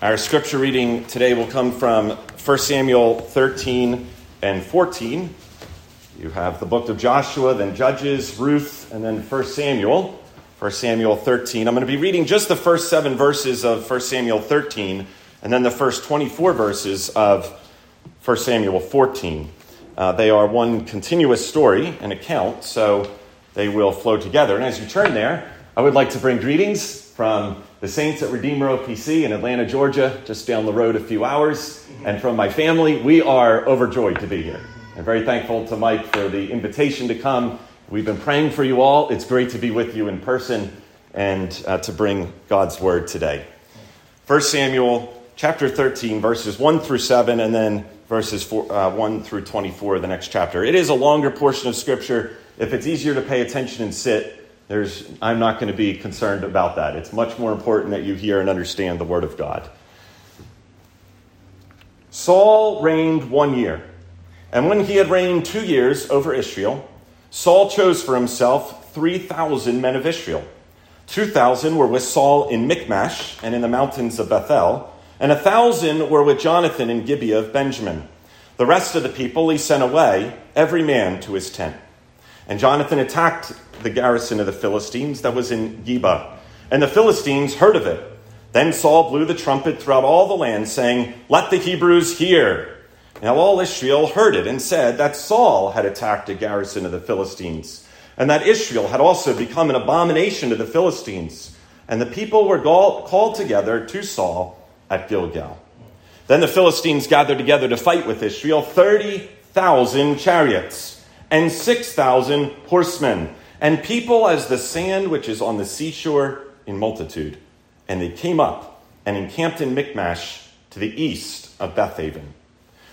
Our scripture reading today will come from 1 Samuel 13 and 14. You have the book of Joshua, then Judges, Ruth, and then 1 Samuel. 1 Samuel 13. I'm going to be reading just the first seven verses of 1 Samuel 13, and then the first 24 verses of 1 Samuel 14. Uh, they are one continuous story, an account, so they will flow together. And as you turn there, I would like to bring greetings from the Saints at Redeemer OPC in Atlanta, Georgia, just down the road a few hours. And from my family, we are overjoyed to be here. I'm very thankful to Mike for the invitation to come. We've been praying for you all. It's great to be with you in person and uh, to bring God's word today. 1 Samuel chapter 13, verses 1 through 7, and then verses four, uh, 1 through 24 of the next chapter. It is a longer portion of Scripture. If it's easier to pay attention and sit, there's, I'm not going to be concerned about that. It's much more important that you hear and understand the Word of God. Saul reigned one year, and when he had reigned two years over Israel, Saul chose for himself 3,000 men of Israel. 2,000 were with Saul in Michmash and in the mountains of Bethel, and a thousand were with Jonathan in Gibeah of Benjamin. The rest of the people he sent away, every man to his tent. And Jonathan attacked the garrison of the Philistines that was in Geba. And the Philistines heard of it. Then Saul blew the trumpet throughout all the land, saying, Let the Hebrews hear. Now all Israel heard it and said that Saul had attacked a garrison of the Philistines, and that Israel had also become an abomination to the Philistines. And the people were called together to Saul at Gilgal. Then the Philistines gathered together to fight with Israel 30,000 chariots and 6,000 horsemen and people as the sand which is on the seashore in multitude. And they came up and encamped in Michmash to the east of Bethaven.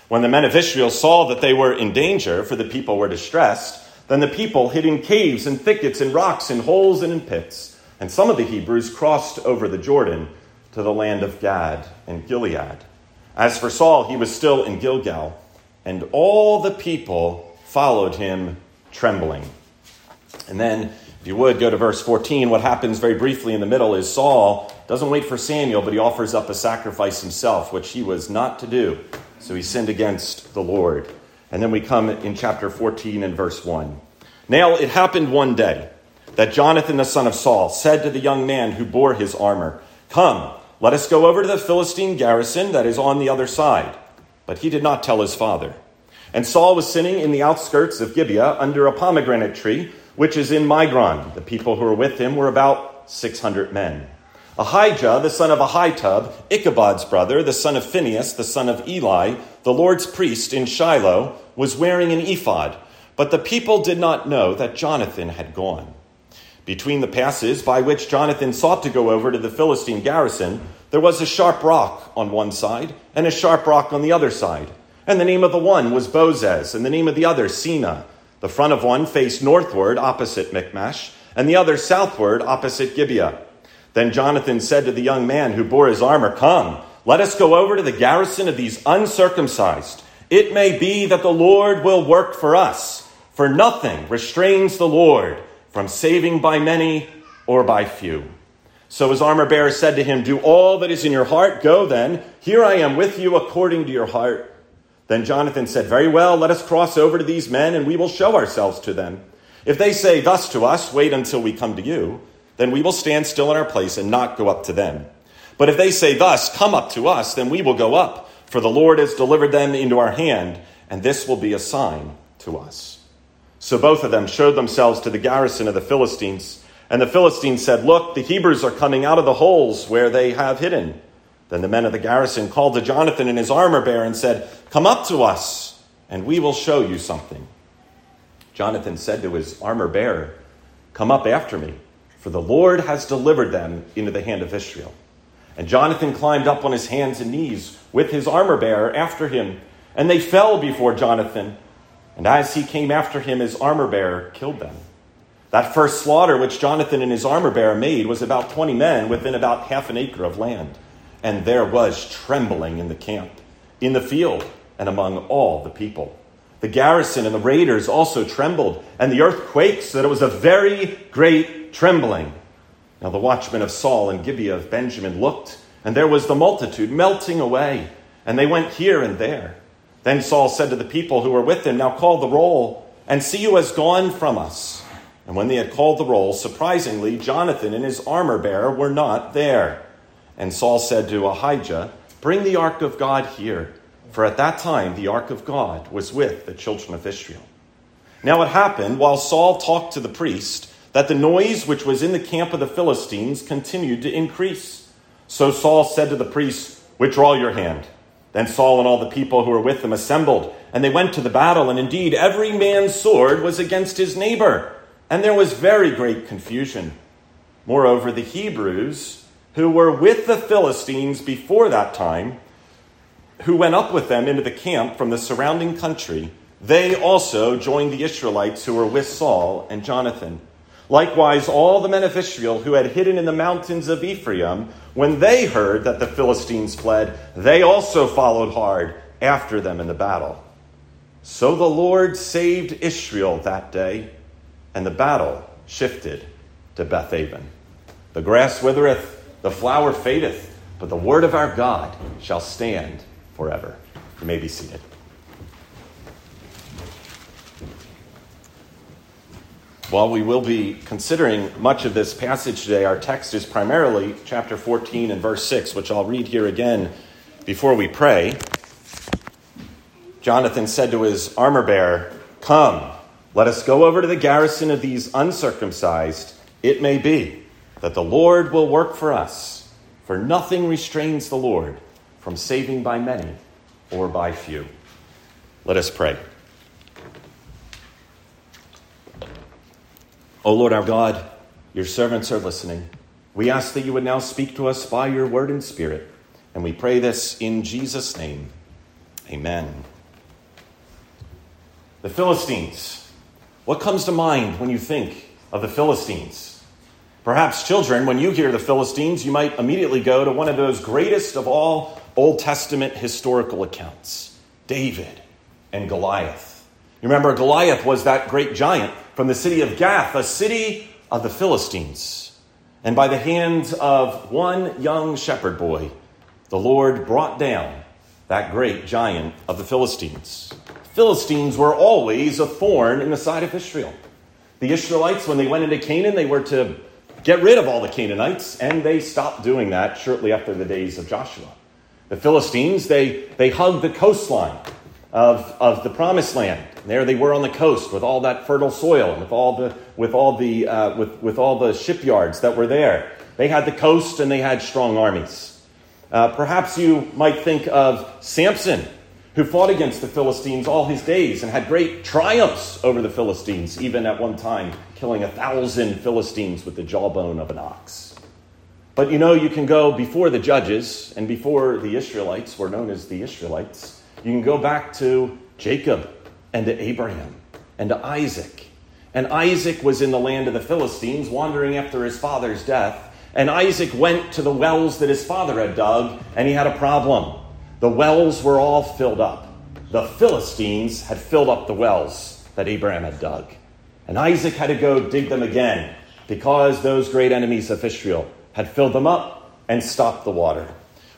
When the men of Israel saw that they were in danger, for the people were distressed, then the people hid in caves and thickets and rocks and holes and in pits. And some of the Hebrews crossed over the Jordan to the land of Gad and Gilead. As for Saul, he was still in Gilgal, and all the people followed him trembling. And then, if you would, go to verse 14. What happens very briefly in the middle is Saul doesn't wait for Samuel, but he offers up a sacrifice himself, which he was not to do. So he sinned against the Lord. And then we come in chapter 14 and verse 1. Now it happened one day that Jonathan the son of Saul said to the young man who bore his armor, Come, let us go over to the Philistine garrison that is on the other side. But he did not tell his father. And Saul was sitting in the outskirts of Gibeah under a pomegranate tree which is in Migron. The people who were with him were about 600 men. Ahijah, the son of Ahitub, Ichabod's brother, the son of Phinehas, the son of Eli, the Lord's priest in Shiloh, was wearing an ephod, but the people did not know that Jonathan had gone. Between the passes by which Jonathan sought to go over to the Philistine garrison, there was a sharp rock on one side and a sharp rock on the other side. And the name of the one was Bozez, and the name of the other Seneh. The front of one faced northward opposite Michmash, and the other southward opposite Gibeah. Then Jonathan said to the young man who bore his armor, Come, let us go over to the garrison of these uncircumcised. It may be that the Lord will work for us, for nothing restrains the Lord from saving by many or by few. So his armor bearer said to him, Do all that is in your heart. Go then. Here I am with you according to your heart. Then Jonathan said, Very well, let us cross over to these men, and we will show ourselves to them. If they say thus to us, Wait until we come to you, then we will stand still in our place and not go up to them. But if they say thus, Come up to us, then we will go up, for the Lord has delivered them into our hand, and this will be a sign to us. So both of them showed themselves to the garrison of the Philistines. And the Philistines said, Look, the Hebrews are coming out of the holes where they have hidden. Then the men of the garrison called to Jonathan and his armor bearer and said, Come up to us, and we will show you something. Jonathan said to his armor bearer, Come up after me, for the Lord has delivered them into the hand of Israel. And Jonathan climbed up on his hands and knees with his armor bearer after him, and they fell before Jonathan. And as he came after him, his armor bearer killed them. That first slaughter which Jonathan and his armor bearer made was about 20 men within about half an acre of land and there was trembling in the camp, in the field, and among all the people. The garrison and the raiders also trembled, and the earth quaked, so that it was a very great trembling. Now the watchmen of Saul and Gibeah of Benjamin looked, And there was the multitude melting away, and they went here and there. Then Saul said to the people who were with him, Now call the roll, and see who has gone from us. And when they had called the roll, surprisingly, Jonathan and his armor bearer were not there. And Saul said to Ahijah, Bring the ark of God here, for at that time the ark of God was with the children of Israel. Now it happened, while Saul talked to the priest, that the noise which was in the camp of the Philistines continued to increase. So Saul said to the priest, Withdraw your hand. Then Saul and all the people who were with him assembled, and they went to the battle, and indeed every man's sword was against his neighbor, and there was very great confusion. Moreover, the Hebrews who were with the Philistines before that time, who went up with them into the camp from the surrounding country, they also joined the Israelites who were with Saul and Jonathan. Likewise, all the men of Israel who had hidden in the mountains of Ephraim, when they heard that the Philistines fled, they also followed hard after them in the battle. So the Lord saved Israel that day, and the battle shifted to Bethaven. The grass withereth, the flower fadeth, but the word of our God shall stand forever. You may be seated. While we will be considering much of this passage today, our text is primarily chapter 14 and verse 6, which I'll read here again before we pray. Jonathan said to his armor bearer, Come, let us go over to the garrison of these uncircumcised. It may be that the Lord will work for us, for nothing restrains the Lord from saving by many or by few. Let us pray. O Lord our God, your servants are listening. We ask that you would now speak to us by your word and spirit, and we pray this in Jesus' name. Amen. The Philistines. What comes to mind when you think of the Philistines? Perhaps, children, when you hear the Philistines, you might immediately go to one of those greatest of all Old Testament historical accounts David and Goliath. You remember, Goliath was that great giant from the city of Gath, a city of the Philistines. And by the hands of one young shepherd boy, the Lord brought down that great giant of the Philistines. Philistines were always a thorn in the side of Israel. The Israelites, when they went into Canaan, they were to get rid of all the Canaanites, and they stopped doing that shortly after the days of Joshua. The Philistines, they, they hugged the coastline of, of the promised land. There they were on the coast with all that fertile soil and with all the, with all the, uh, with, with all the shipyards that were there. They had the coast and they had strong armies. Uh, perhaps you might think of Samson, who fought against the Philistines all his days and had great triumphs over the Philistines, even at one time killing a thousand Philistines with the jawbone of an ox. But you know, you can go before the judges and before the Israelites were known as the Israelites. You can go back to Jacob and to Abraham and to Isaac. And Isaac was in the land of the Philistines, wandering after his father's death. And Isaac went to the wells that his father had dug, and he had a problem. The wells were all filled up. The Philistines had filled up the wells that Abraham had dug. And Isaac had to go dig them again because those great enemies of Israel had filled them up and stopped the water.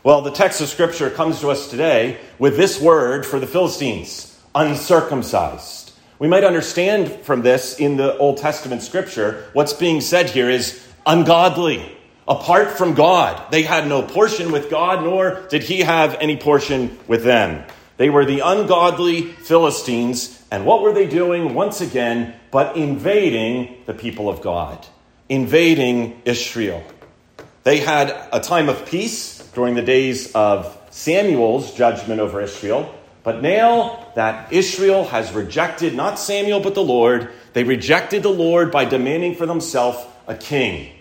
Well, the text of Scripture comes to us today with this word for the Philistines uncircumcised. We might understand from this in the Old Testament scripture what's being said here is ungodly, apart from God. They had no portion with God, nor did he have any portion with them. They were the ungodly Philistines, and what were they doing once again but invading the people of God, invading Israel? They had a time of peace during the days of Samuel's judgment over Israel. But now that Israel has rejected not Samuel, but the Lord, they rejected the Lord by demanding for themselves a king.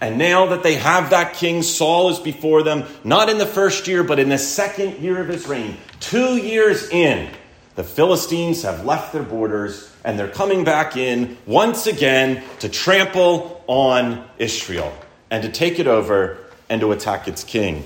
And now that they have that king, Saul is before them, not in the first year, but in the second year of his reign. Two years in, the Philistines have left their borders and they're coming back in once again to trample on Israel and to take it over and to attack its king.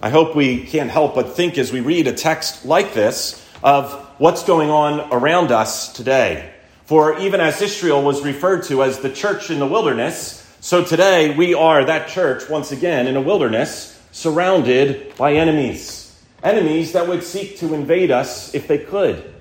I hope we can't help but think as we read a text like this of what's going on around us today. For even as Israel was referred to as the church in the wilderness, so today we are that church once again in a wilderness, surrounded by enemies. Enemies that would seek to invade us if they could.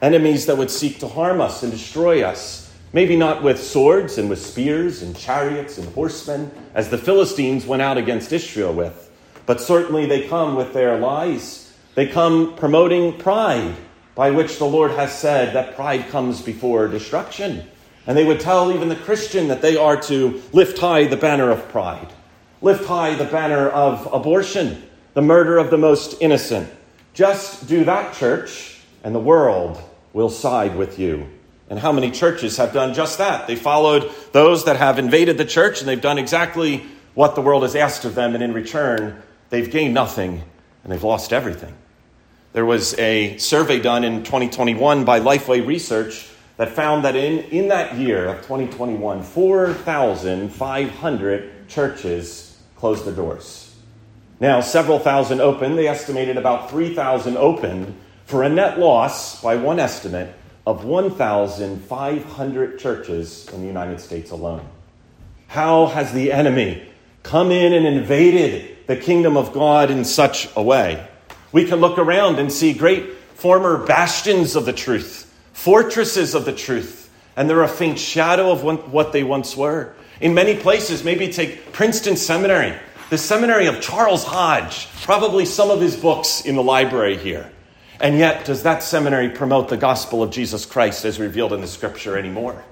Enemies that would seek to harm us and destroy us. Maybe not with swords and with spears and chariots and horsemen, as the Philistines went out against Israel with, but certainly they come with their lies. They come promoting pride, by which the Lord has said that pride comes before destruction. And they would tell even the Christian that they are to lift high the banner of pride. Lift high the banner of abortion, the murder of the most innocent. Just do that, church, and the world will side with you. And how many churches have done just that? They followed those that have invaded the church, and they've done exactly what the world has asked of them, and in return, they've gained nothing and they've lost everything. There was a survey done in 2021 by Lifeway Research that found that in, in that year of 2021, 4,500 churches closed their doors. Now, several thousand opened. They estimated about 3,000 opened for a net loss, by one estimate, of 1,500 churches in the United States alone. How has the enemy come in and invaded the kingdom of God in such a way? We can look around and see great former bastions of the truth, fortresses of the truth, and they're a faint shadow of what they once were. In many places, maybe take Princeton Seminary, the seminary of Charles Hodge, probably some of his books in the library here. And yet, does that seminary promote the gospel of Jesus Christ as revealed in the scripture anymore?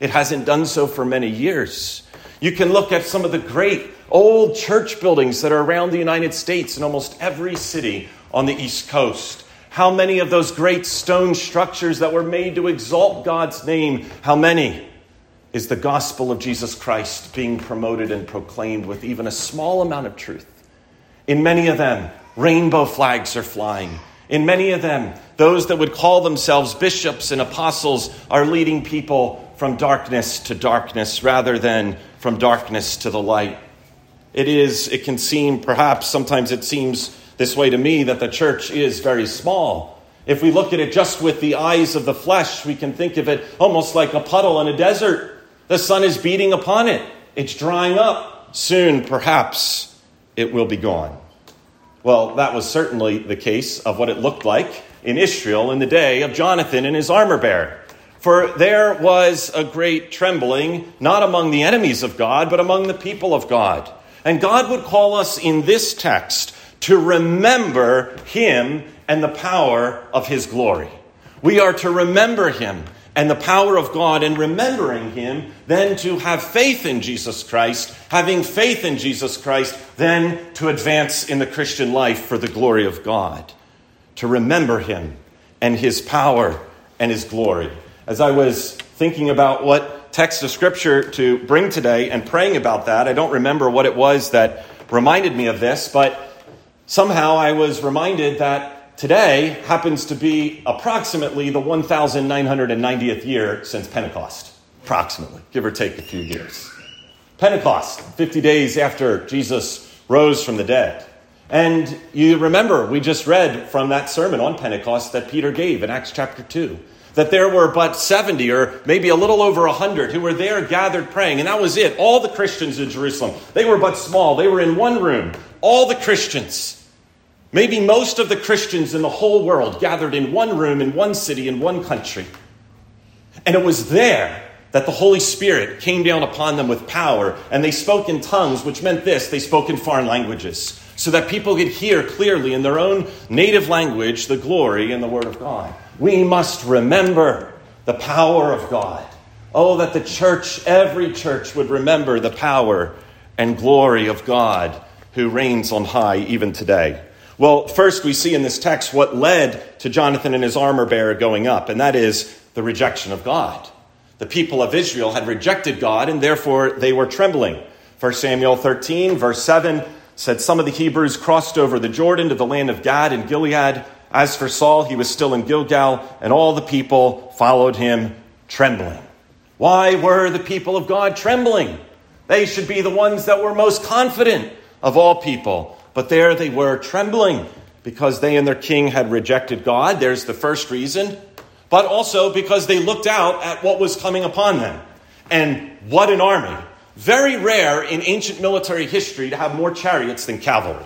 It hasn't done so for many years. You can look at some of the great old church buildings that are around the United States in almost every city on the East Coast. How many of those great stone structures that were made to exalt God's name, how many is the gospel of Jesus Christ being promoted and proclaimed with even a small amount of truth. In many of them, rainbow flags are flying. In many of them, those that would call themselves bishops and apostles are leading people from darkness to darkness rather than from darkness to the light. It is, it can seem, perhaps sometimes it seems this way to me, that the church is very small. If we look at it just with the eyes of the flesh, we can think of it almost like a puddle in a desert. The sun is beating upon it, it's drying up. Soon, perhaps, it will be gone. Well, that was certainly the case of what it looked like in Israel in the day of Jonathan and his armor bearer. For there was a great trembling, not among the enemies of God, but among the people of God. And God would call us in this text to remember Him and the power of His glory. We are to remember Him and the power of God and remembering Him, then to have faith in Jesus Christ, having faith in Jesus Christ, then to advance in the Christian life for the glory of God, to remember Him and His power and His glory. As I was thinking about what text of Scripture to bring today and praying about that, I don't remember what it was that reminded me of this, but somehow I was reminded that today happens to be approximately the 1990th year since Pentecost. Approximately, give or take a few years. Pentecost, 50 days after Jesus rose from the dead. And you remember, we just read from that sermon on Pentecost that Peter gave in Acts chapter 2 that there were but 70 or maybe a little over 100 who were there gathered praying. And that was it. All the Christians in Jerusalem. They were but small. They were in one room. All the Christians. Maybe most of the Christians in the whole world gathered in one room, in one city, in one country. And it was there that the Holy Spirit came down upon them with power, and they spoke in tongues, which meant this they spoke in foreign languages, so that people could hear clearly in their own native language the glory and the Word of God. We must remember the power of God. Oh, that the church, every church, would remember the power and glory of God who reigns on high even today. Well, first we see in this text what led to Jonathan and his armor bearer going up, and that is the rejection of God. The people of Israel had rejected God, and therefore they were trembling. 1 Samuel 13, verse 7 said, Some of the Hebrews crossed over the Jordan to the land of Gad and Gilead. As for Saul, he was still in Gilgal, and all the people followed him trembling. Why were the people of God trembling? They should be the ones that were most confident of all people. But there they were trembling because they and their king had rejected God. There's the first reason. But also because they looked out at what was coming upon them. And what an army. Very rare in ancient military history to have more chariots than cavalry.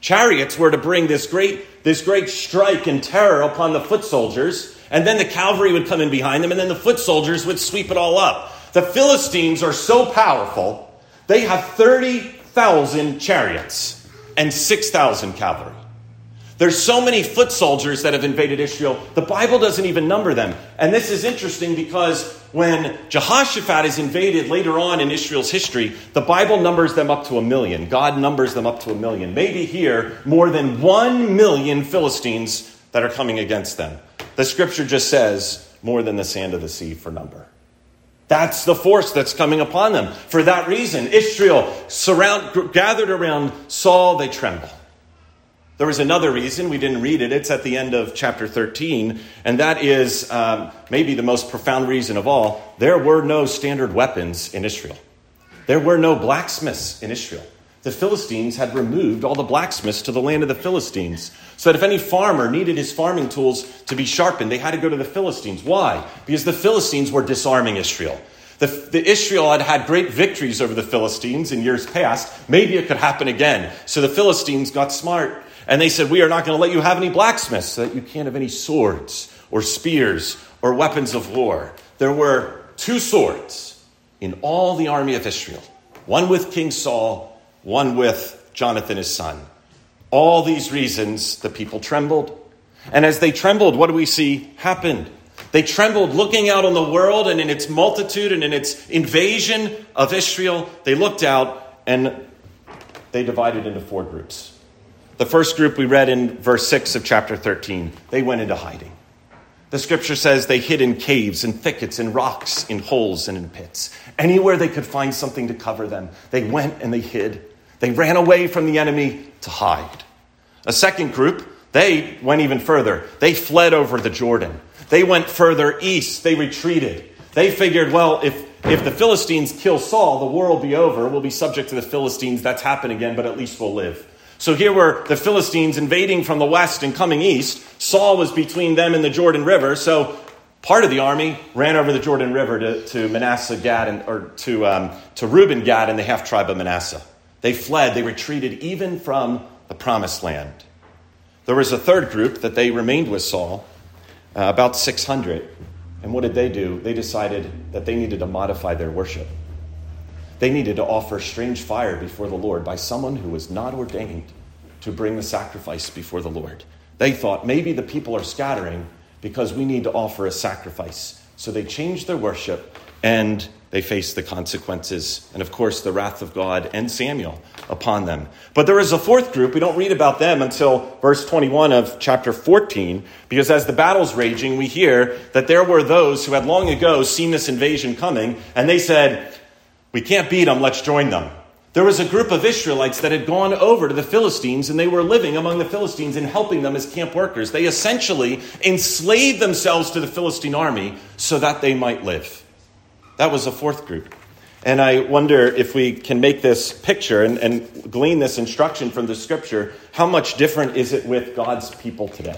Chariots were to bring this great, this great strike and terror upon the foot soldiers, and then the cavalry would come in behind them, and then the foot soldiers would sweep it all up. The Philistines are so powerful, they have 30,000 chariots and 6,000 cavalry. There's so many foot soldiers that have invaded Israel, the Bible doesn't even number them. And this is interesting because when Jehoshaphat is invaded later on in Israel's history, the Bible numbers them up to a million. God numbers them up to a million. Maybe here, more than one million Philistines that are coming against them. The scripture just says more than the sand of the sea for number. That's the force that's coming upon them. For that reason, Israel surround, gathered around Saul, they tremble. There was another reason, we didn't read it, it's at the end of chapter 13, and that is um, maybe the most profound reason of all. There were no standard weapons in Israel, there were no blacksmiths in Israel. The Philistines had removed all the blacksmiths to the land of the Philistines. So that if any farmer needed his farming tools to be sharpened, they had to go to the Philistines. Why? Because the Philistines were disarming Israel. The, the, Israel had had great victories over the Philistines in years past. Maybe it could happen again. So the Philistines got smart and they said, We are not going to let you have any blacksmiths, so that you can't have any swords or spears or weapons of war. There were two swords in all the army of Israel one with King Saul, one with Jonathan his son. All these reasons the people trembled. And as they trembled, what do we see happened? They trembled looking out on the world and in its multitude and in its invasion of Israel. They looked out and they divided into four groups. The first group we read in verse 6 of chapter 13, they went into hiding. The scripture says they hid in caves and thickets and rocks, in holes and in pits. Anywhere they could find something to cover them, they went and they hid. They ran away from the enemy to hide. A second group, they went even further. They fled over the Jordan. They went further east. They retreated. They figured, well, if, if the Philistines kill Saul, the war will be over. We'll be subject to the Philistines. That's happened again, but at least we'll live. So here were the Philistines invading from the west and coming east. Saul was between them and the Jordan River. So part of the army ran over the Jordan River to, to Manasseh Gad and, or to, um, to Reuben Gad and the half tribe of Manasseh. They fled, they retreated even from the promised land. There was a third group that they remained with Saul, uh, about 600. And what did they do? They decided that they needed to modify their worship. They needed to offer strange fire before the Lord by someone who was not ordained to bring the sacrifice before the Lord. They thought maybe the people are scattering because we need to offer a sacrifice. So they changed their worship and they face the consequences and, of course, the wrath of God and Samuel upon them. But there is a fourth group. We don't read about them until verse 21 of chapter 14, because as the battle's raging, we hear that there were those who had long ago seen this invasion coming, and they said, we can't beat them, let's join them. There was a group of Israelites that had gone over to the Philistines and they were living among the Philistines and helping them as camp workers. They essentially enslaved themselves to the Philistine army so that they might live. That was a fourth group. And I wonder if we can make this picture and, and glean this instruction from the scripture. How much different is it with God's people today?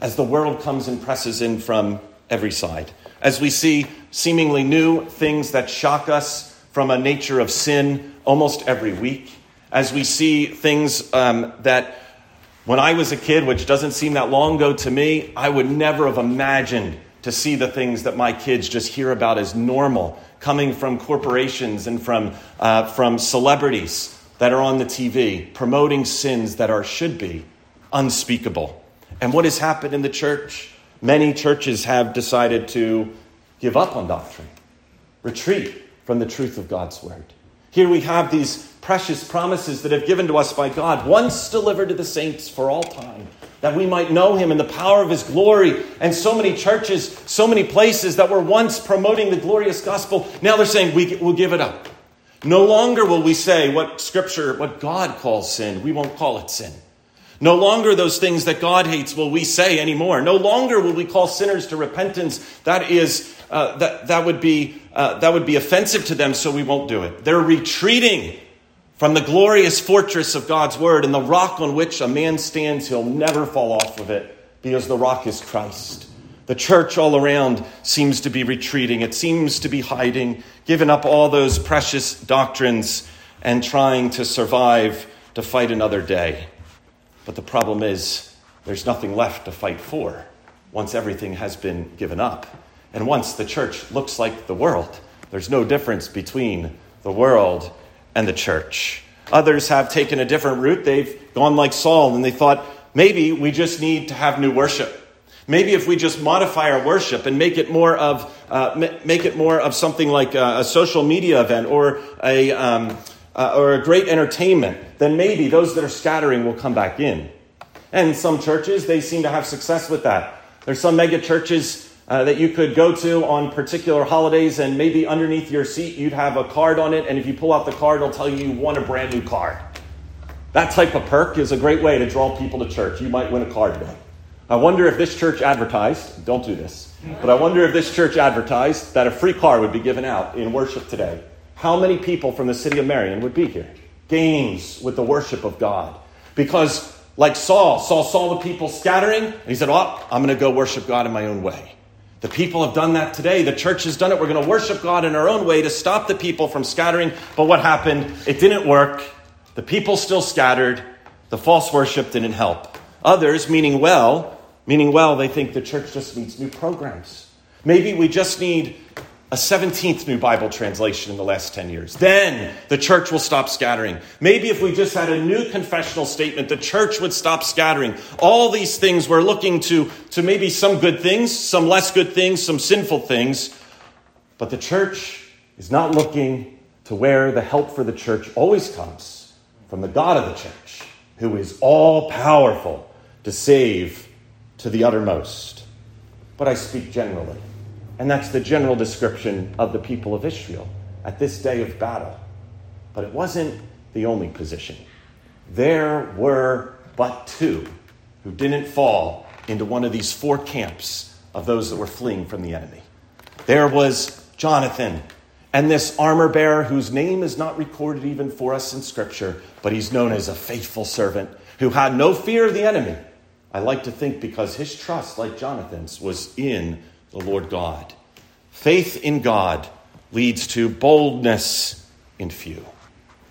As the world comes and presses in from every side, as we see seemingly new things that shock us from a nature of sin almost every week, as we see things um, that when I was a kid, which doesn't seem that long ago to me, I would never have imagined to see the things that my kids just hear about as normal coming from corporations and from, uh, from celebrities that are on the TV promoting sins that are should be unspeakable. And what has happened in the church? Many churches have decided to give up on doctrine, retreat from the truth of God's word. Here we have these precious promises that have given to us by God, once delivered to the saints for all time, that we might know him in the power of his glory. And so many churches, so many places that were once promoting the glorious gospel, now they're saying we, will give it up. No longer will we say what scripture, what God calls sin, we won't call it sin. No longer those things that God hates will we say anymore. No longer will we call sinners to repentance. That is, uh, that, that would be uh, that would be offensive to them, so we won't do it. They're retreating from the glorious fortress of God's word and the rock on which a man stands, he'll never fall off of it because the rock is Christ. The church all around seems to be retreating. It seems to be hiding, giving up all those precious doctrines and trying to survive to fight another day. But the problem is, there's nothing left to fight for once everything has been given up. And once the church looks like the world, there's no difference between the world and the church. Others have taken a different route. They've gone like Saul and they thought, maybe we just need to have new worship. Maybe if we just modify our worship and make it more of, uh, make it more of something like a, a social media event or a, um, uh, or a great entertainment, then maybe those that are scattering will come back in. And some churches, they seem to have success with that. There's some mega churches uh, that you could go to on particular holidays, and maybe underneath your seat you'd have a card on it, and if you pull out the card, it'll tell you you won a brand new car. That type of perk is a great way to draw people to church. You might win a car today. I wonder if this church advertised, don't do this, but I wonder if this church advertised that a free car would be given out in worship today. How many people from the city of Marion would be here? Games with the worship of God. Because, like Saul, Saul saw the people scattering, and he said, Oh, I'm going to go worship God in my own way. The people have done that today. The church has done it. We're going to worship God in our own way to stop the people from scattering. But what happened? It didn't work. The people still scattered. The false worship didn't help. Others, meaning well, meaning well, they think the church just needs new programs. Maybe we just need a 17th new Bible translation in the last 10 years. Then the church will stop scattering. Maybe if we just had a new confessional statement, the church would stop scattering. All these things we're looking to, to maybe some good things, some less good things, some sinful things. But the church is not looking to where the help for the church always comes from the God of the church, who is all powerful to save to the uttermost. But I speak generally. And that's the general description of the people of Israel at this day of battle. But it wasn't the only position. There were but two who didn't fall into one of these four camps of those that were fleeing from the enemy. There was Jonathan and this armor bearer whose name is not recorded even for us in Scripture, but he's known as a faithful servant who had no fear of the enemy. I like to think because his trust, like Jonathan's, was in the Lord God. Faith in God leads to boldness in few.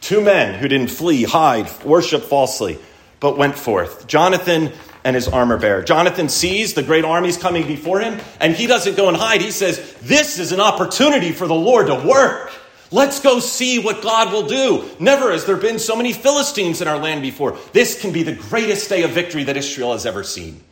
Two men who didn't flee, hide, worship falsely, but went forth. Jonathan and his armor bearer. Jonathan sees the great armies coming before him, and he doesn't go and hide. He says, This is an opportunity for the Lord to work. Let's go see what God will do. Never has there been so many Philistines in our land before. This can be the greatest day of victory that Israel has ever seen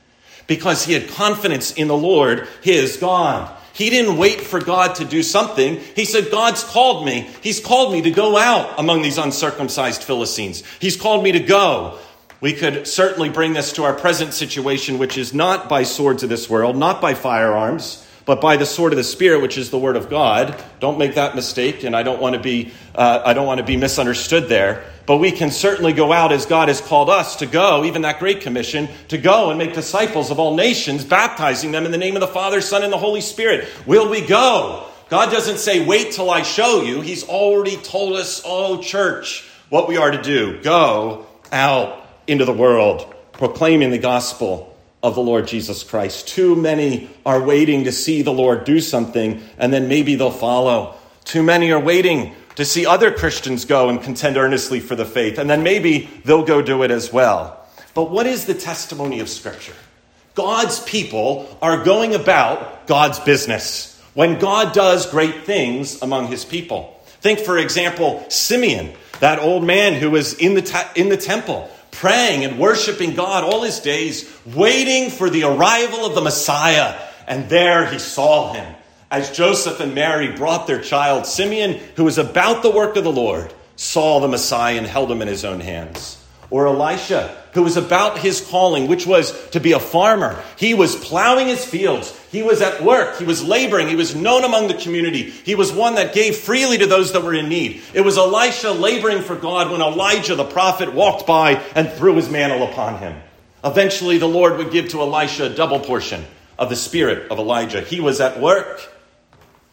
because he had confidence in the Lord, his God. He didn't wait for God to do something. He said, God's called me. He's called me to go out among these uncircumcised Philistines. He's called me to go. We could certainly bring this to our present situation, which is not by swords of this world, not by firearms, but by the sword of the Spirit, which is the Word of God. Don't make that mistake, and I don't want to be, uh, I don't want to be misunderstood there. But we can certainly go out as God has called us to go, even that great commission, to go and make disciples of all nations, baptizing them in the name of the Father, Son, and the Holy Spirit. Will we go? God doesn't say, wait till I show you. He's already told us, oh, church, what we are to do. Go out into the world, proclaiming the gospel of the Lord Jesus Christ. Too many are waiting to see the Lord do something, and then maybe they'll follow. Too many are waiting to see other Christians go and contend earnestly for the faith, and then maybe they'll go do it as well. But what is the testimony of Scripture? God's people are going about God's business when God does great things among his people. Think, for example, Simeon, that old man who was in the, te- in the temple praying and worshiping God all his days, waiting for the arrival of the Messiah. And there he saw him as Joseph and Mary brought their child, Simeon, who was about the work of the Lord, saw the Messiah and held him in his own hands. Or Elisha, who was about his calling, which was to be a farmer. He was plowing his fields. He was at work. He was laboring. He was known among the community. He was one that gave freely to those that were in need. It was Elisha laboring for God when Elijah the prophet walked by and threw his mantle upon him. Eventually, the Lord would give to Elisha a double portion of the spirit of Elijah. He was at work.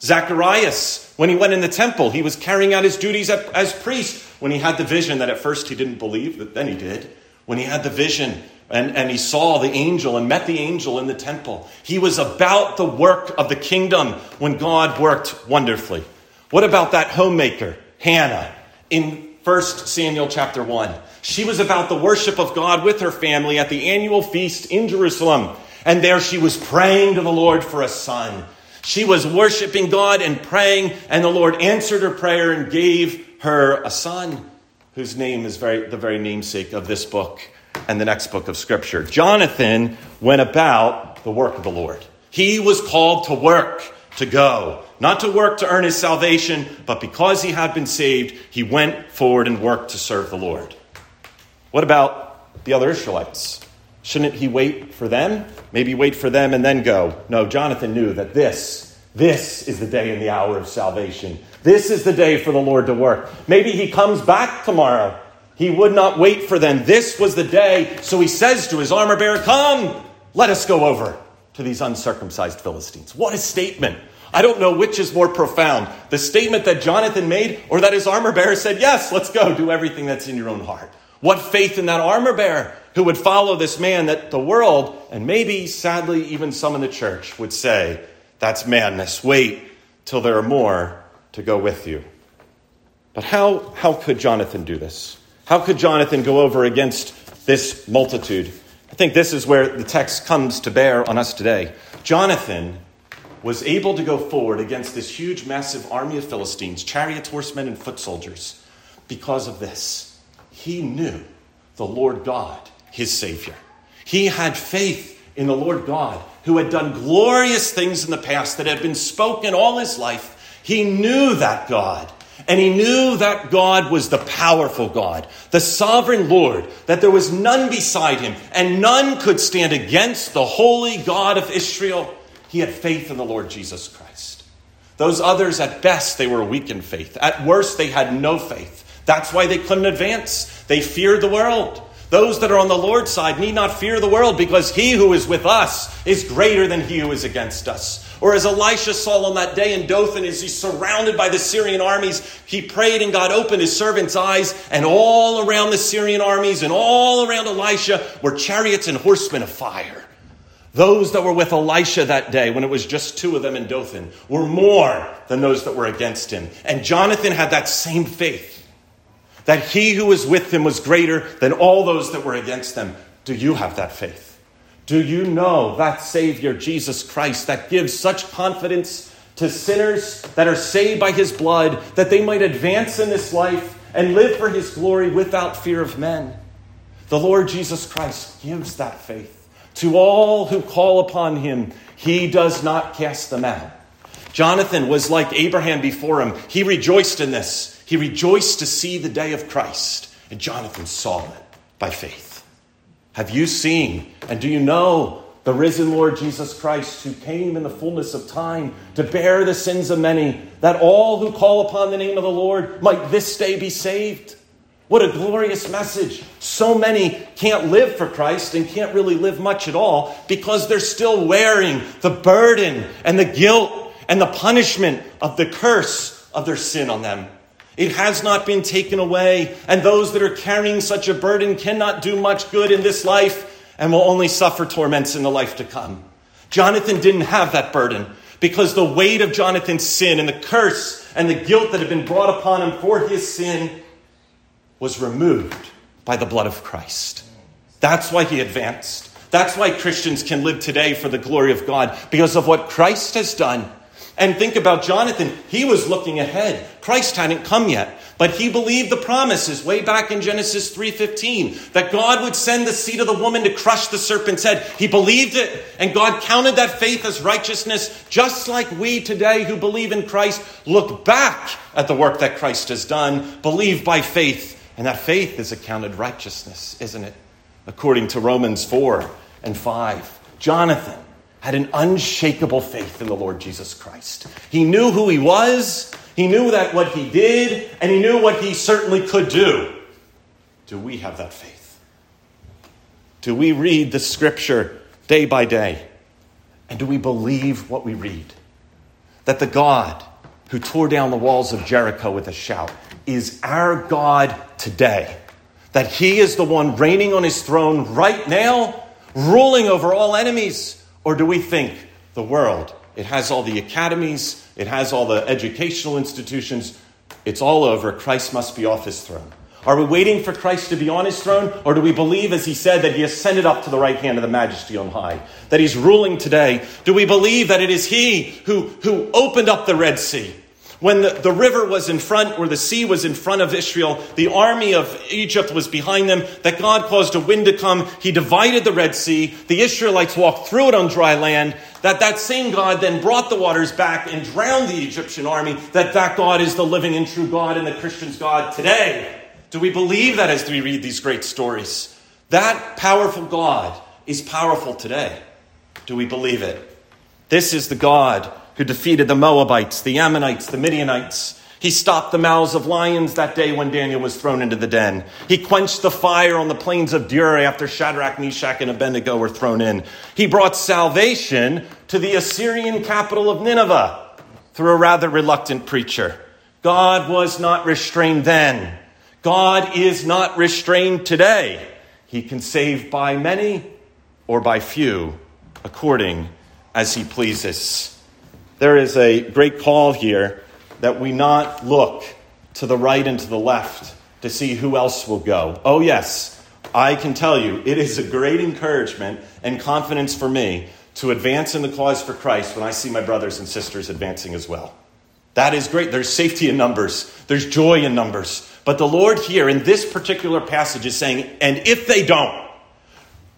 Zacharias, when he went in the temple, he was carrying out his duties as priest when he had the vision that at first he didn't believe, but then he did when he had the vision and, and he saw the angel and met the angel in the temple. He was about the work of the kingdom when God worked wonderfully. What about that homemaker, Hannah, in 1 Samuel chapter 1? She was about the worship of God with her family at the annual feast in Jerusalem. And there she was praying to the Lord for a son. She was worshiping God and praying, and the Lord answered her prayer and gave her a son whose name is very, the very namesake of this book and the next book of Scripture. Jonathan went about the work of the Lord. He was called to work, to go, not to work to earn his salvation, but because he had been saved, he went forward and worked to serve the Lord. What about the other Israelites? Shouldn't he wait for them? Maybe wait for them and then go. No, Jonathan knew that this, this is the day and the hour of salvation. This is the day for the Lord to work. Maybe he comes back tomorrow he would not wait for them. This was the day. So he says to his armor bearer, Come, let us go over to these uncircumcised Philistines. What a statement. I don't know which is more profound the statement that Jonathan made or that his armor bearer said, Yes, let's go, do everything that's in your own heart. What faith in that armor bearer who would follow this man that the world, and maybe sadly even some in the church, would say, That's madness. Wait till there are more to go with you. But how, how could Jonathan do this? How could Jonathan go over against this multitude? I think this is where the text comes to bear on us today. Jonathan was able to go forward against this huge, massive army of Philistines, chariots, horsemen, and foot soldiers, because of this. He knew the Lord God, his Savior. He had faith in the Lord God, who had done glorious things in the past that had been spoken all his life. He knew that God. And he knew that God was the powerful God, the sovereign Lord, that there was none beside him, and none could stand against the holy God of Israel. He had faith in the Lord Jesus Christ. Those others, at best, they were weak in faith. At worst, they had no faith. That's why they couldn't advance. They feared the world. Those that are on the Lord's side need not fear the world because he who is with us is greater than he who is against us. Or as Elisha saw on that day in Dothan, as he's surrounded by the Syrian armies, he prayed and God opened his servant's eyes, and all around the Syrian armies and all around Elisha were chariots and horsemen of fire. Those that were with Elisha that day, when it was just two of them in Dothan, were more than those that were against him. And Jonathan had that same faith that he who was with them was greater than all those that were against them. Do you have that faith? Do you know that Savior, Jesus Christ, that gives such confidence to sinners that are saved by his blood, that they might advance in this life and live for his glory without fear of men? The Lord Jesus Christ gives that faith to all who call upon him. He does not cast them out. Jonathan was like Abraham before him. He rejoiced in this. He rejoiced to see the day of Christ, and Jonathan saw it by faith. Have you seen and do you know the risen Lord Jesus Christ, who came in the fullness of time to bear the sins of many, that all who call upon the name of the Lord might this day be saved? What a glorious message. So many can't live for Christ and can't really live much at all because they're still wearing the burden and the guilt and the punishment of the curse of their sin on them. It has not been taken away, and those that are carrying such a burden cannot do much good in this life and will only suffer torments in the life to come. Jonathan didn't have that burden because the weight of Jonathan's sin and the curse and the guilt that had been brought upon him for his sin was removed by the blood of Christ. That's why he advanced. That's why Christians can live today for the glory of God because of what Christ has done and think about Jonathan. He was looking ahead. Christ hadn't come yet, but he believed the promises way back in Genesis 3:15 that God would send the seed of the woman to crush the serpent's head. He believed it, and God counted that faith as righteousness, just like we today who believe in Christ look back at the work that Christ has done, believe by faith, and that faith is accounted righteousness, isn't it? According to Romans 4 and 5. Jonathan had an unshakable faith in the Lord Jesus Christ. He knew who he was, he knew that what he did, and he knew what he certainly could do. Do we have that faith? Do we read the scripture day by day? And do we believe what we read? That the God who tore down the walls of Jericho with a shout is our God today that he is the one reigning on his throne right now, ruling over all enemies? Or do we think the world, it has all the academies, it has all the educational institutions, it's all over, Christ must be off his throne? Are we waiting for Christ to be on his throne? Or do we believe, as he said, that he ascended up to the right hand of the majesty on high? That he's ruling today? Do we believe that it is he who, who opened up the Red Sea? When the, the river was in front, or the sea was in front of Israel, the army of Egypt was behind them, that God caused a wind to come. He divided the Red Sea. The Israelites walked through it on dry land. That that same God then brought the waters back and drowned the Egyptian army. That that God is the living and true God and the Christian's God today. Do we believe that as we read these great stories? That powerful God is powerful today. Do we believe it? This is the God who defeated the Moabites, the Ammonites, the Midianites. He stopped the mouths of lions that day when Daniel was thrown into the den. He quenched the fire on the plains of Dura after Shadrach, Meshach, and Abednego were thrown in. He brought salvation to the Assyrian capital of Nineveh through a rather reluctant preacher. God was not restrained then. God is not restrained today. He can save by many or by few, according as he pleases. There is a great call here that we not look to the right and to the left to see who else will go. Oh, yes, I can tell you, it is a great encouragement and confidence for me to advance in the cause for Christ when I see my brothers and sisters advancing as well. That is great. There's safety in numbers, there's joy in numbers. But the Lord here in this particular passage is saying, and if they don't,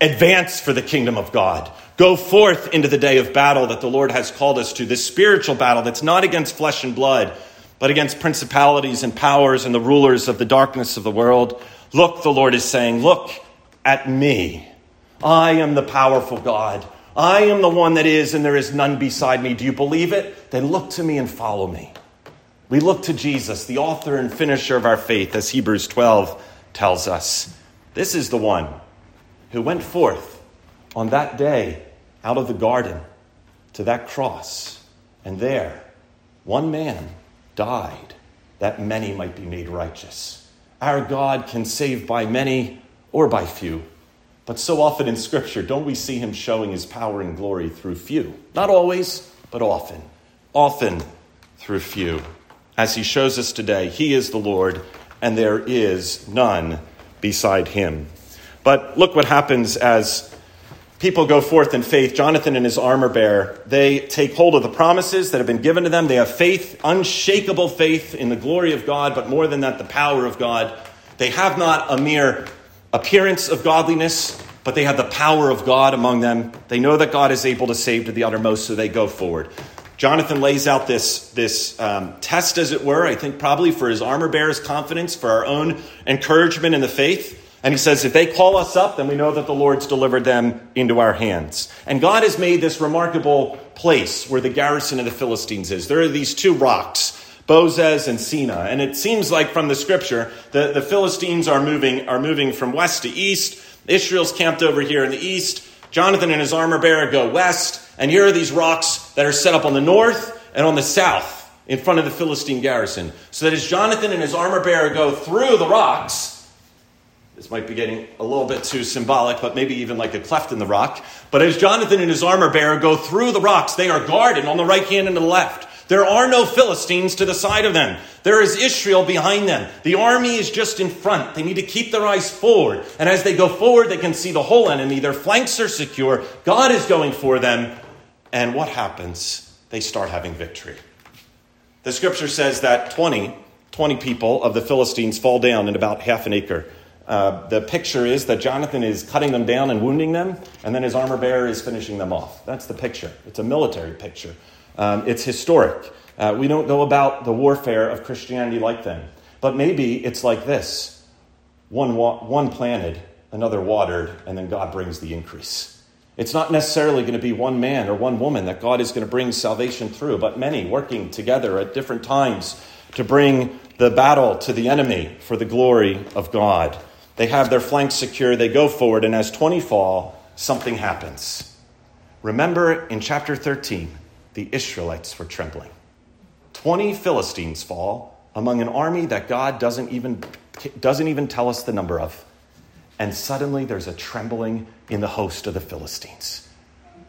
advance for the kingdom of God. Go forth into the day of battle that the Lord has called us to, this spiritual battle that's not against flesh and blood, but against principalities and powers and the rulers of the darkness of the world. Look, the Lord is saying, look at me. I am the powerful God. I am the one that is, and there is none beside me. Do you believe it? Then look to me and follow me. We look to Jesus, the author and finisher of our faith, as Hebrews 12 tells us. This is the one who went forth on that day out of the garden to that cross, and there, one man died that many might be made righteous. Our God can save by many or by few. But so often in Scripture, don't we see him showing his power and glory through few? Not always, but often. Often through few. As he shows us today, he is the Lord, and there is none beside him. But look what happens as people go forth in faith. Jonathan and his armor bearer, they take hold of the promises that have been given to them. They have faith, unshakable faith in the glory of God, but more than that, the power of God. They have not a mere appearance of godliness, but they have the power of God among them. They know that God is able to save to the uttermost, so they go forward. Jonathan lays out this, this um, test, as it were, I think probably for his armor bearer's confidence, for our own encouragement in the faith. And he says, if they call us up, then we know that the Lord's delivered them into our hands. And God has made this remarkable place where the garrison of the Philistines is. There are these two rocks, Bozez and Seneh. And it seems like from the scripture, the, the Philistines are moving, are moving from west to east. Israel's camped over here in the east. Jonathan and his armor bearer go west. And here are these rocks that are set up on the north and on the south in front of the Philistine garrison. So that as Jonathan and his armor bearer go through the rocks, this might be getting a little bit too symbolic, but maybe even like a cleft in the rock. But as Jonathan and his armor bearer go through the rocks, they are guarded on the right hand and the left. There are no Philistines to the side of them. There is Israel behind them. The army is just in front. They need to keep their eyes forward. And as they go forward, they can see the whole enemy. Their flanks are secure. God is going for them. And what happens? They start having victory. The scripture says that 20, 20 people of the Philistines fall down in about half an acre. Uh, the picture is that Jonathan is cutting them down and wounding them, and then his armor bearer is finishing them off. That's the picture. It's a military picture. Um, it's historic. Uh, we don't know about the warfare of Christianity like them. But maybe it's like this one, wa- one planted, another watered, and then God brings the increase. It's not necessarily going to be one man or one woman that God is going to bring salvation through, but many working together at different times to bring the battle to the enemy for the glory of God. They have their flanks secure, they go forward, and as 20 fall, something happens. Remember in chapter 13, the Israelites were trembling. 20 Philistines fall among an army that God doesn't even, doesn't even tell us the number of. and suddenly there's a trembling in the host of the Philistines.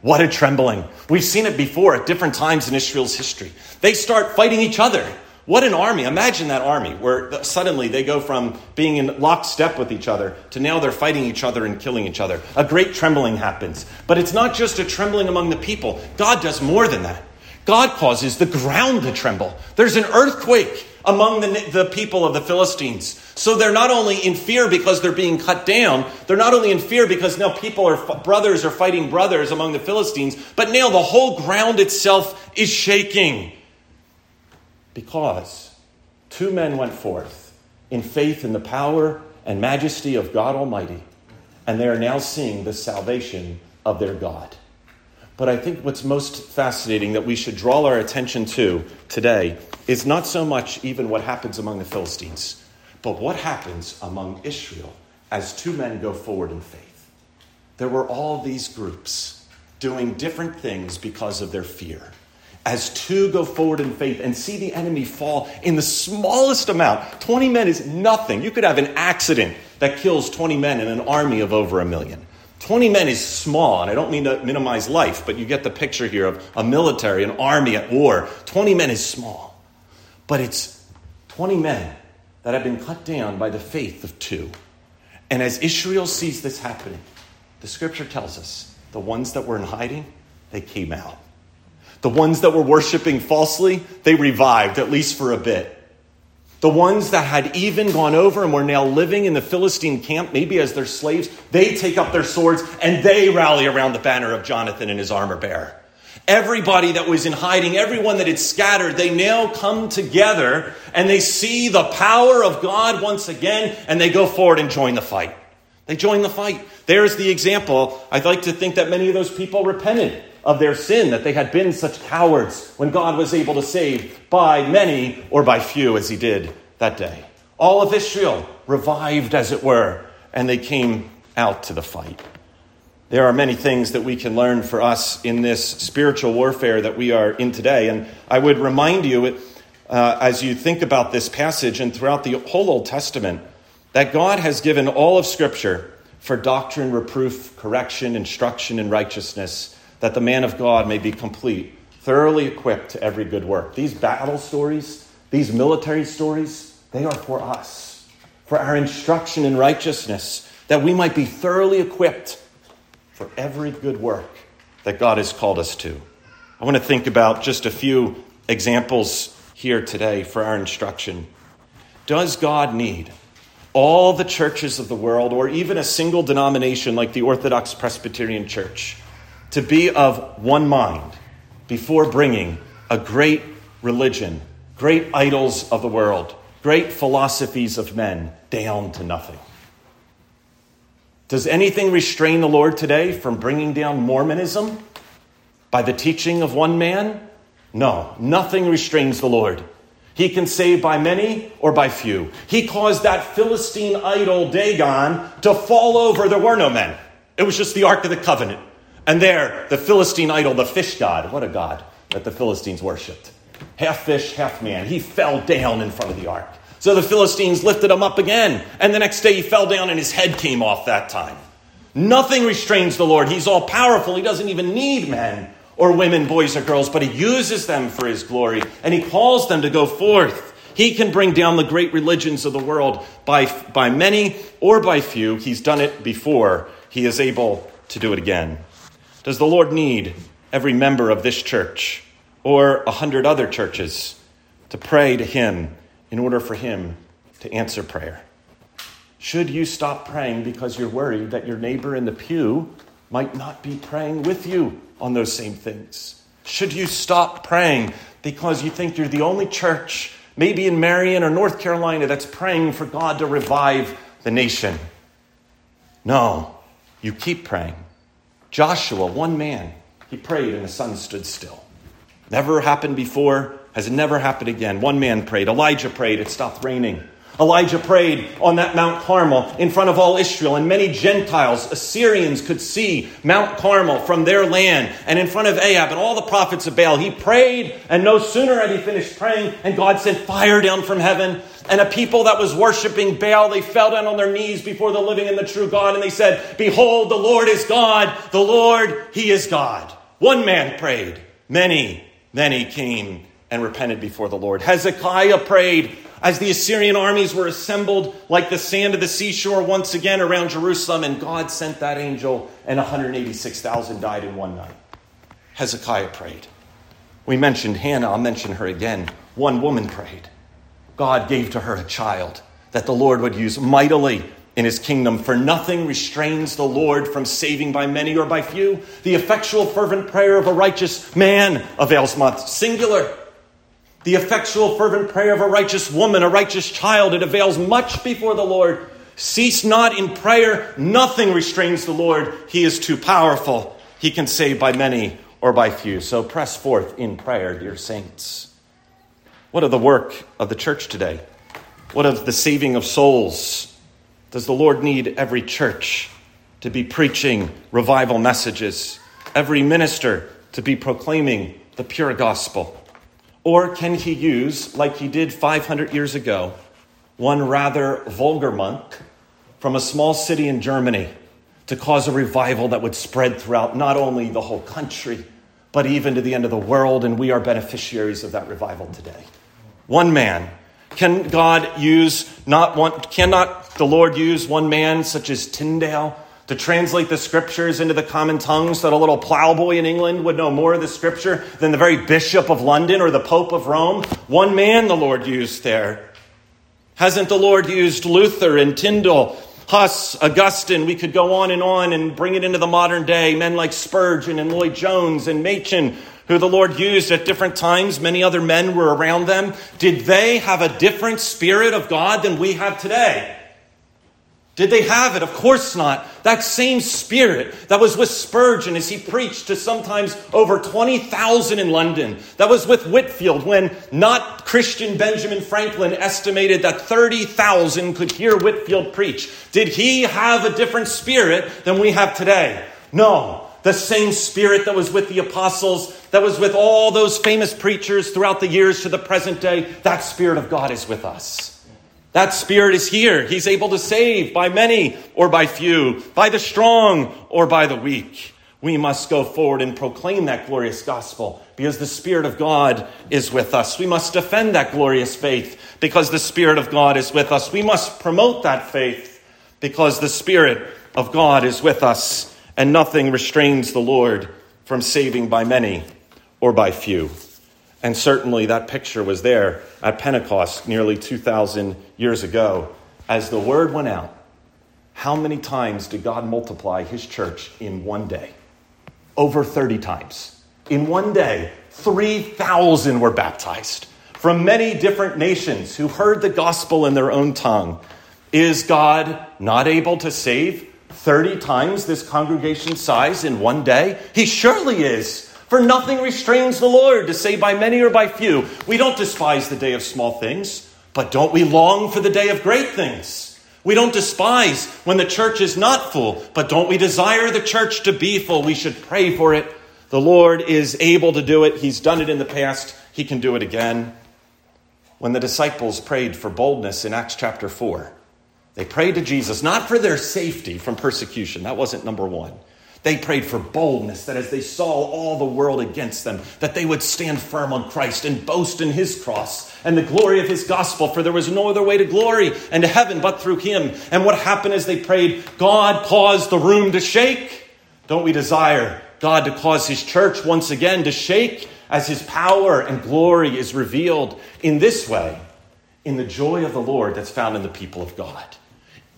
What a trembling. We've seen it before at different times in Israel's history. They start fighting each other. What an army. Imagine that army where suddenly they go from being in lockstep with each other to now they're fighting each other and killing each other. A great trembling happens. But it's not just a trembling among the people, God does more than that. God causes the ground to tremble. There's an earthquake among the, the people of the Philistines. So they're not only in fear because they're being cut down, they're not only in fear because now people are brothers are fighting brothers among the Philistines, but now the whole ground itself is shaking. Because two men went forth in faith in the power and majesty of God Almighty, and they are now seeing the salvation of their God. But I think what's most fascinating that we should draw our attention to today is not so much even what happens among the Philistines but what happens among Israel as two men go forward in faith? There were all these groups doing different things because of their fear. As two go forward in faith and see the enemy fall in the smallest amount, 20 men is nothing. You could have an accident that kills 20 men in an army of over a million. 20 men is small, and I don't mean to minimize life, but you get the picture here of a military, an army at war. 20 men is small, but it's 20 men that have been cut down by the faith of two. And as Israel sees this happening, the scripture tells us the ones that were in hiding, they came out. The ones that were worshiping falsely, they revived, at least for a bit. The ones that had even gone over and were now living in the Philistine camp, maybe as their slaves, they take up their swords and they rally around the banner of Jonathan and his armor bearer. Everybody that was in hiding, everyone that had scattered, they now come together and they see the power of God once again and they go forward and join the fight. They join the fight. There's the example. I'd like to think that many of those people repented of their sin, that they had been such cowards when God was able to save by many or by few as he did that day. All of Israel revived, as it were, and they came out to the fight. There are many things that we can learn for us in this spiritual warfare that we are in today. And I would remind you, uh, as you think about this passage and throughout the whole Old Testament, that God has given all of Scripture for doctrine, reproof, correction, instruction, and righteousness, that the man of God may be complete, thoroughly equipped to every good work. These battle stories, these military stories, they are for us, for our instruction in righteousness, that we might be thoroughly equipped for every good work that God has called us to. I want to think about just a few examples here today for our instruction. Does God need all the churches of the world, or even a single denomination like the Orthodox Presbyterian Church, to be of one mind before bringing a great religion, great idols of the world, great philosophies of men down to nothing? Does anything restrain the Lord today from bringing down Mormonism by the teaching of one man? No, nothing restrains the Lord. He can save by many or by few. He caused that Philistine idol Dagon to fall over. There were no men, it was just the Ark of the Covenant. And there, the Philistine idol, the fish god, what a god that the Philistines worshiped. Half fish, half man. He fell down in front of the ark. So the Philistines lifted him up again, and the next day he fell down and his head came off that time. Nothing restrains the Lord. He's all powerful. He doesn't even need men or women, boys or girls, but he uses them for his glory, and he calls them to go forth. He can bring down the great religions of the world by, by many or by few. He's done it before. He is able to do it again. Does the Lord need every member of this church or a hundred other churches to pray to him in order for Him to answer prayer. Should you stop praying because you're worried that your neighbor in the pew might not be praying with you on those same things? Should you stop praying because you think you're the only church, maybe in Marion or North Carolina, that's praying for God to revive the nation? No, you keep praying. Joshua, one man, he prayed and the sun stood still. Never happened before, has it never happened again. One man prayed, Elijah prayed, it stopped raining. Elijah prayed on that Mount Carmel in front of all Israel, and many Gentiles, Assyrians, could see Mount Carmel from their land, and in front of Ahab and all the prophets of Baal. He prayed, and no sooner had he finished praying, and God sent fire down from heaven. And a people that was worshiping Baal, they fell down on their knees before the living and the true God, and they said, Behold, the Lord is God, the Lord, He is God. One man prayed, many, many came and repented before the Lord. Hezekiah prayed, as the Assyrian armies were assembled like the sand of the seashore once again around Jerusalem, and God sent that angel, and 186,000 died in one night. Hezekiah prayed. We mentioned Hannah, I'll mention her again. One woman prayed. God gave to her a child that the Lord would use mightily in his kingdom, for nothing restrains the Lord from saving by many or by few. The effectual, fervent prayer of a righteous man avails much. Singular the effectual, fervent prayer of a righteous woman, a righteous child, it avails much before the Lord. Cease not in prayer. Nothing restrains the Lord. He is too powerful. He can save by many or by few. So press forth in prayer, dear saints. What of the work of the church today? What of the saving of souls? Does the Lord need every church to be preaching revival messages? Every minister to be proclaiming the pure gospel? Or can he use, like he did 500 years ago, one rather vulgar monk from a small city in Germany to cause a revival that would spread throughout not only the whole country, but even to the end of the world, and we are beneficiaries of that revival today. One man. Can God use not one, cannot the Lord use one man such as Tyndale to translate the scriptures into the common tongues so that a little plowboy in England would know more of the scripture than the very bishop of London or the pope of Rome. One man the Lord used there. Hasn't the Lord used Luther and Tyndale, Huss, Augustine? We could go on and on and bring it into the modern day. Men like Spurgeon and Lloyd Jones and Machen, who the Lord used at different times. Many other men were around them. Did they have a different spirit of God than we have today? Did they have it? Of course not. That same spirit that was with Spurgeon as he preached to sometimes over 20,000 in London, that was with Whitefield when not Christian Benjamin Franklin estimated that 30,000 could hear Whitefield preach. Did he have a different spirit than we have today? No. The same spirit that was with the apostles, that was with all those famous preachers throughout the years to the present day, that spirit of God is with us. That Spirit is here. He's able to save by many or by few, by the strong or by the weak. We must go forward and proclaim that glorious gospel because the Spirit of God is with us. We must defend that glorious faith because the Spirit of God is with us. We must promote that faith because the Spirit of God is with us, and nothing restrains the Lord from saving by many or by few. And certainly that picture was there at Pentecost nearly 2,000 years ago. As the word went out, how many times did God multiply his church in one day? Over 30 times. In one day, 3,000 were baptized from many different nations who heard the gospel in their own tongue. Is God not able to save 30 times this congregation size in one day? He surely is. For nothing restrains the Lord to say by many or by few. We don't despise the day of small things, but don't we long for the day of great things? We don't despise when the church is not full, but don't we desire the church to be full? We should pray for it. The Lord is able to do it. He's done it in the past. He can do it again. When the disciples prayed for boldness in Acts chapter 4, they prayed to Jesus not for their safety from persecution. That wasn't number one. They prayed for boldness, that as they saw all the world against them, that they would stand firm on Christ and boast in his cross and the glory of his gospel, for there was no other way to glory and to heaven but through him. And what happened as they prayed? God caused the room to shake. Don't we desire God to cause his church once again to shake as his power and glory is revealed in this way, in the joy of the Lord that's found in the people of God?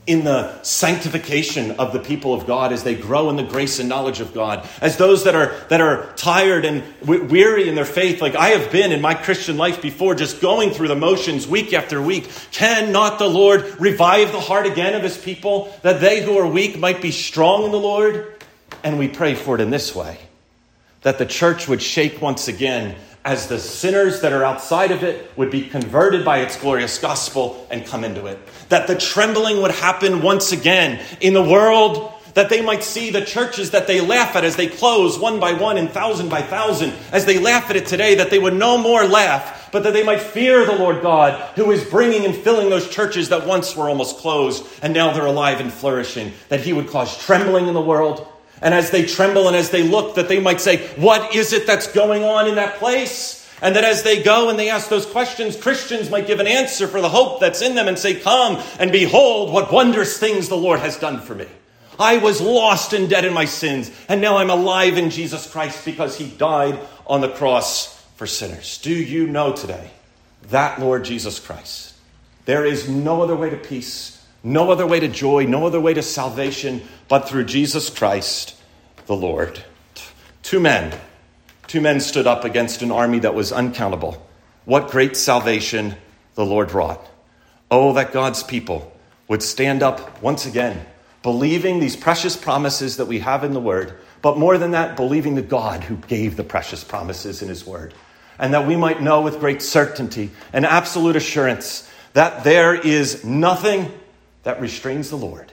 In the sanctification of the people of God as they grow in the grace and knowledge of God. As those that are, that are tired and weary in their faith, like I have been in my Christian life before, just going through the motions week after week. Can not the Lord revive the heart again of his people that they who are weak might be strong in the Lord? And we pray for it in this way that the church would shake once again as the sinners that are outside of it would be converted by its glorious gospel and come into it. That the trembling would happen once again in the world, that they might see the churches that they laugh at as they close one by one and thousand by thousand, as they laugh at it today, that they would no more laugh, but that they might fear the Lord God, who is bringing and filling those churches that once were almost closed and now they're alive and flourishing, that He would cause trembling in the world and as they tremble and as they look, that they might say, What is it that's going on in that place? And that as they go and they ask those questions, Christians might give an answer for the hope that's in them and say, Come and behold what wondrous things the Lord has done for me. I was lost and dead in my sins, and now I'm alive in Jesus Christ because he died on the cross for sinners. Do you know today that Lord Jesus Christ? There is no other way to peace, no other way to joy, no other way to salvation but through Jesus Christ the Lord. Two men, two men stood up against an army that was uncountable. What great salvation the Lord wrought. Oh, that God's people would stand up once again, believing these precious promises that we have in the Word, but more than that, believing the God who gave the precious promises in His Word. And that we might know with great certainty and absolute assurance that there is nothing that restrains the Lord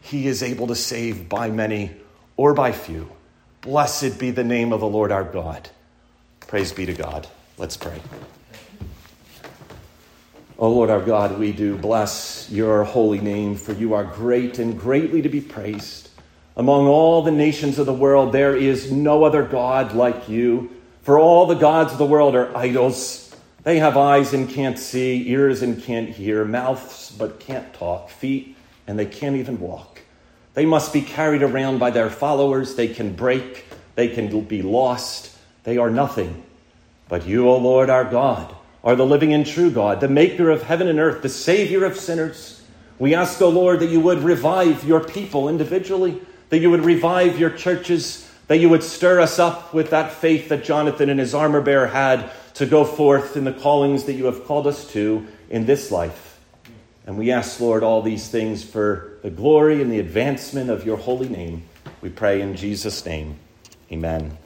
he is able to save by many or by few. Blessed be the name of the Lord our God. Praise be to God. Let's pray. O Lord our God, we do bless your holy name, for you are great and greatly to be praised. Among all the nations of the world, there is no other God like you. For all the gods of the world are idols. They have eyes and can't see, ears and can't hear, mouths but can't talk, feet and they can't even walk. They must be carried around by their followers. They can break, they can be lost. They are nothing. But you, O Lord our God, are the living and true God, the maker of heaven and earth, the Savior of sinners. We ask, O Lord, that you would revive your people individually, that you would revive your churches, that you would stir us up with that faith that Jonathan and his armor bearer had to go forth in the callings that you have called us to in this life. And we ask, Lord, all these things for the glory and the advancement of your holy name. We pray in Jesus' name. Amen.